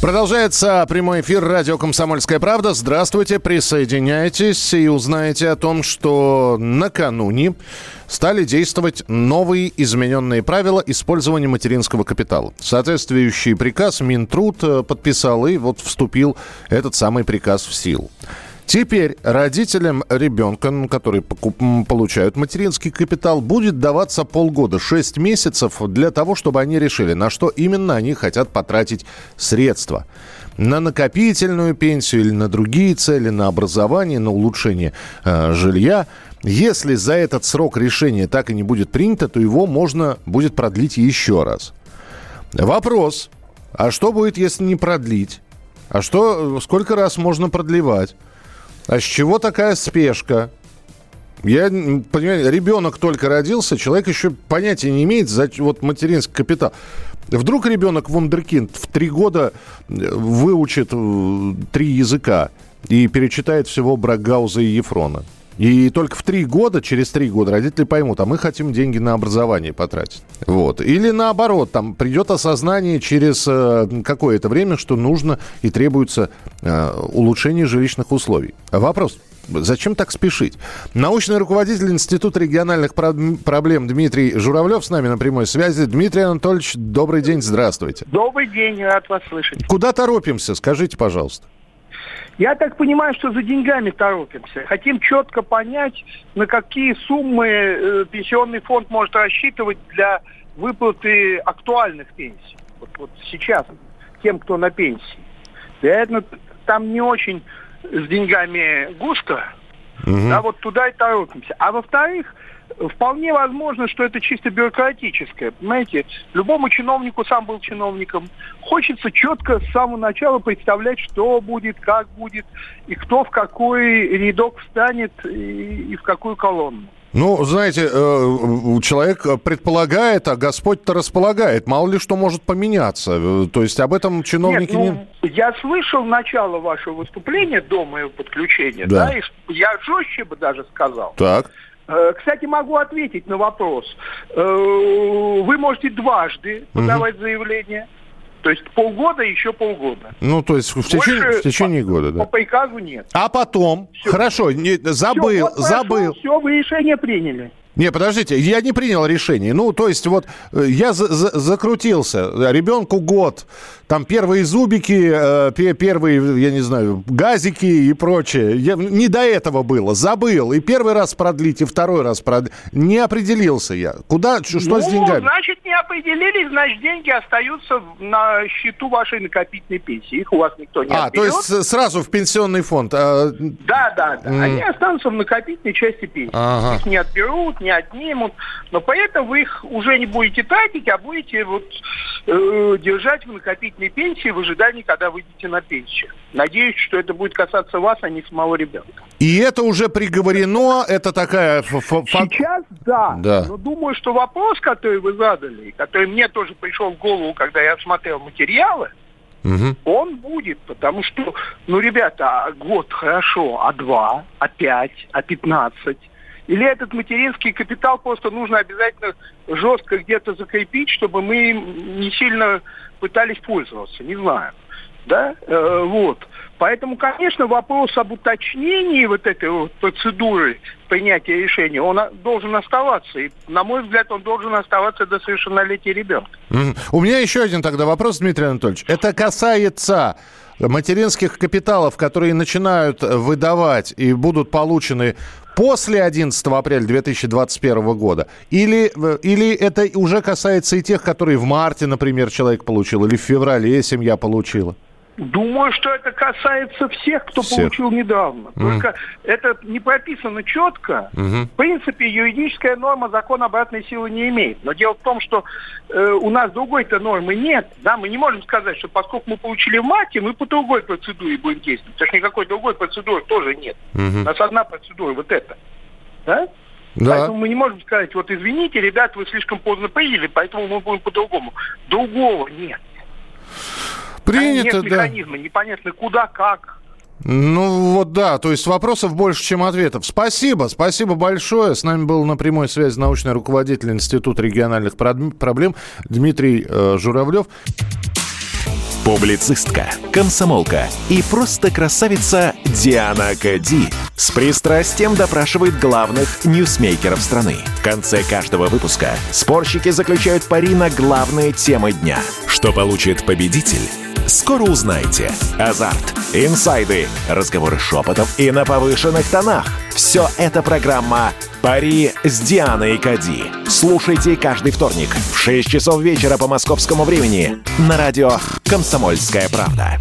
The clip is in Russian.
Продолжается прямой эфир радио «Комсомольская правда». Здравствуйте, присоединяйтесь и узнаете о том, что накануне стали действовать новые измененные правила использования материнского капитала. Соответствующий приказ Минтруд э, подписал, и вот вступил этот самый приказ в силу. Теперь родителям ребенка, которые получают материнский капитал, будет даваться полгода, 6 месяцев для того, чтобы они решили, на что именно они хотят потратить средства. На накопительную пенсию или на другие цели, на образование, на улучшение э, жилья. Если за этот срок решение так и не будет принято, то его можно будет продлить еще раз. Вопрос, а что будет, если не продлить? А что, сколько раз можно продлевать? А с чего такая спешка? Я понимаю, ребенок только родился, человек еще понятия не имеет, за, вот материнский капитал. Вдруг ребенок вундеркинд в три года э, выучит э, три языка и перечитает всего Брагауза и Ефрона. И только в три года, через три года родители поймут, а мы хотим деньги на образование потратить. Вот. Или наоборот, там придет осознание через э, какое-то время, что нужно и требуется э, улучшение жилищных условий. Вопрос, Зачем так спешить? Научный руководитель Института региональных про- проблем Дмитрий Журавлев с нами на прямой связи. Дмитрий Анатольевич, добрый день, здравствуйте. Добрый день, рад вас слышать. Куда торопимся? Скажите, пожалуйста. Я так понимаю, что за деньгами торопимся. Хотим четко понять, на какие суммы э, пенсионный фонд может рассчитывать для выплаты актуальных пенсий. Вот, вот сейчас тем, кто на пенсии. Вероятно, там не очень с деньгами густо, да, вот туда и торопимся. А во-вторых, вполне возможно, что это чисто бюрократическое. Понимаете, любому чиновнику, сам был чиновником, хочется четко с самого начала представлять, что будет, как будет, и кто в какой рядок встанет и, и в какую колонну. Ну, знаете, э, человек предполагает, а Господь-то располагает. Мало ли что может поменяться. Э, То есть об этом чиновники Нет, не... ну, я слышал начало вашего выступления до моего подключения, Да. да, и я жестче бы даже сказал. Так. Э, Кстати, могу ответить на вопрос. Вы можете дважды подавать заявление. То есть полгода, еще полгода. Ну, то есть в течение, Больше в течение по, года, По да. приказу нет. А потом, Всё. хорошо, не- забыл, Все, вот прошу, забыл. Все, вы решение приняли. Не, подождите, я не принял решение. Ну, то есть вот э, я за- за- закрутился. Ребенку год. Там первые зубики, э, пе- первые, я не знаю, газики и прочее. Я- не до этого было. Забыл. И первый раз продлить, и второй раз продлить. Не определился я. Куда, что ну, с деньгами? значит, определились, значит, деньги остаются на счету вашей накопительной пенсии. Их у вас никто не А, то отберет. есть сразу в пенсионный фонд. А, Да, да, да. Они останутся в накопительной части пенсии. Ага. Их не отберут, не отнимут. Но поэтому вы их уже не будете тратить, а будете вот э, держать в накопительной пенсии в ожидании, когда выйдете на пенсию. Надеюсь, что это будет касаться вас, а не самого ребенка. и это уже приговорено. Это такая... Сейчас да. Да. Но думаю, что вопрос, который вы задали, который мне тоже пришел в голову, когда я смотрел материалы, Мгм. он будет, потому что, ну, ребята, а год хорошо, а два, а пять, а пятнадцать? Или этот материнский капитал просто нужно обязательно жестко где-то закрепить, чтобы мы им не сильно пытались пользоваться, не знаю. Да, Э, вот. Поэтому, конечно, вопрос об уточнении вот этой вот процедуры принятия решения, он должен оставаться. И, на мой взгляд, он должен оставаться до совершеннолетия ребенка. Мгм. У меня еще один тогда вопрос, Дмитрий Анатольевич. Это касается материнских капиталов, которые начинают выдавать и будут получены после 11 апреля 2021 года? Или, э, или это уже касается и тех, которые в марте, например, человек получил, или в феврале семья получила? Думаю, что это касается всех, кто Всех. получил недавно. Только это не прописано четко. В принципе, юридическая норма закон обратной силы не имеет. Но дело в том, что э, у нас другой-то нормы нет. Да, мы не можем сказать, что поскольку мы получили в марте, мы по другой процедуре будем действовать. Потому что никакой другой процедуры тоже нет. У нас одна процедура, вот эта. Да? Да. Поэтому мы не можем сказать, вот извините, ребят, вы слишком поздно приняли, поэтому мы будем по-другому. Другого нет. Принято, нет механизма, да. непонятно куда, как. Ну вот да, то есть вопросов больше, чем ответов. Спасибо, спасибо большое. С нами был на прямой связи научный руководитель Института региональных проблем Дмитрий э, Журавлев. Публицистка, комсомолка и просто красавица Диана Кади с пристрастием допрашивает главных ньюсмейкеров страны. В конце каждого выпуска спорщики заключают пари на главные темы дня. Что получит победитель? Скоро узнаете. Азарт, инсайды, разговоры шепотов и на повышенных тонах. Все это программа «Пари с Дианой Кади». Слушайте каждый вторник в 6 часов вечера по московскому времени на радио «Комсомольская правда».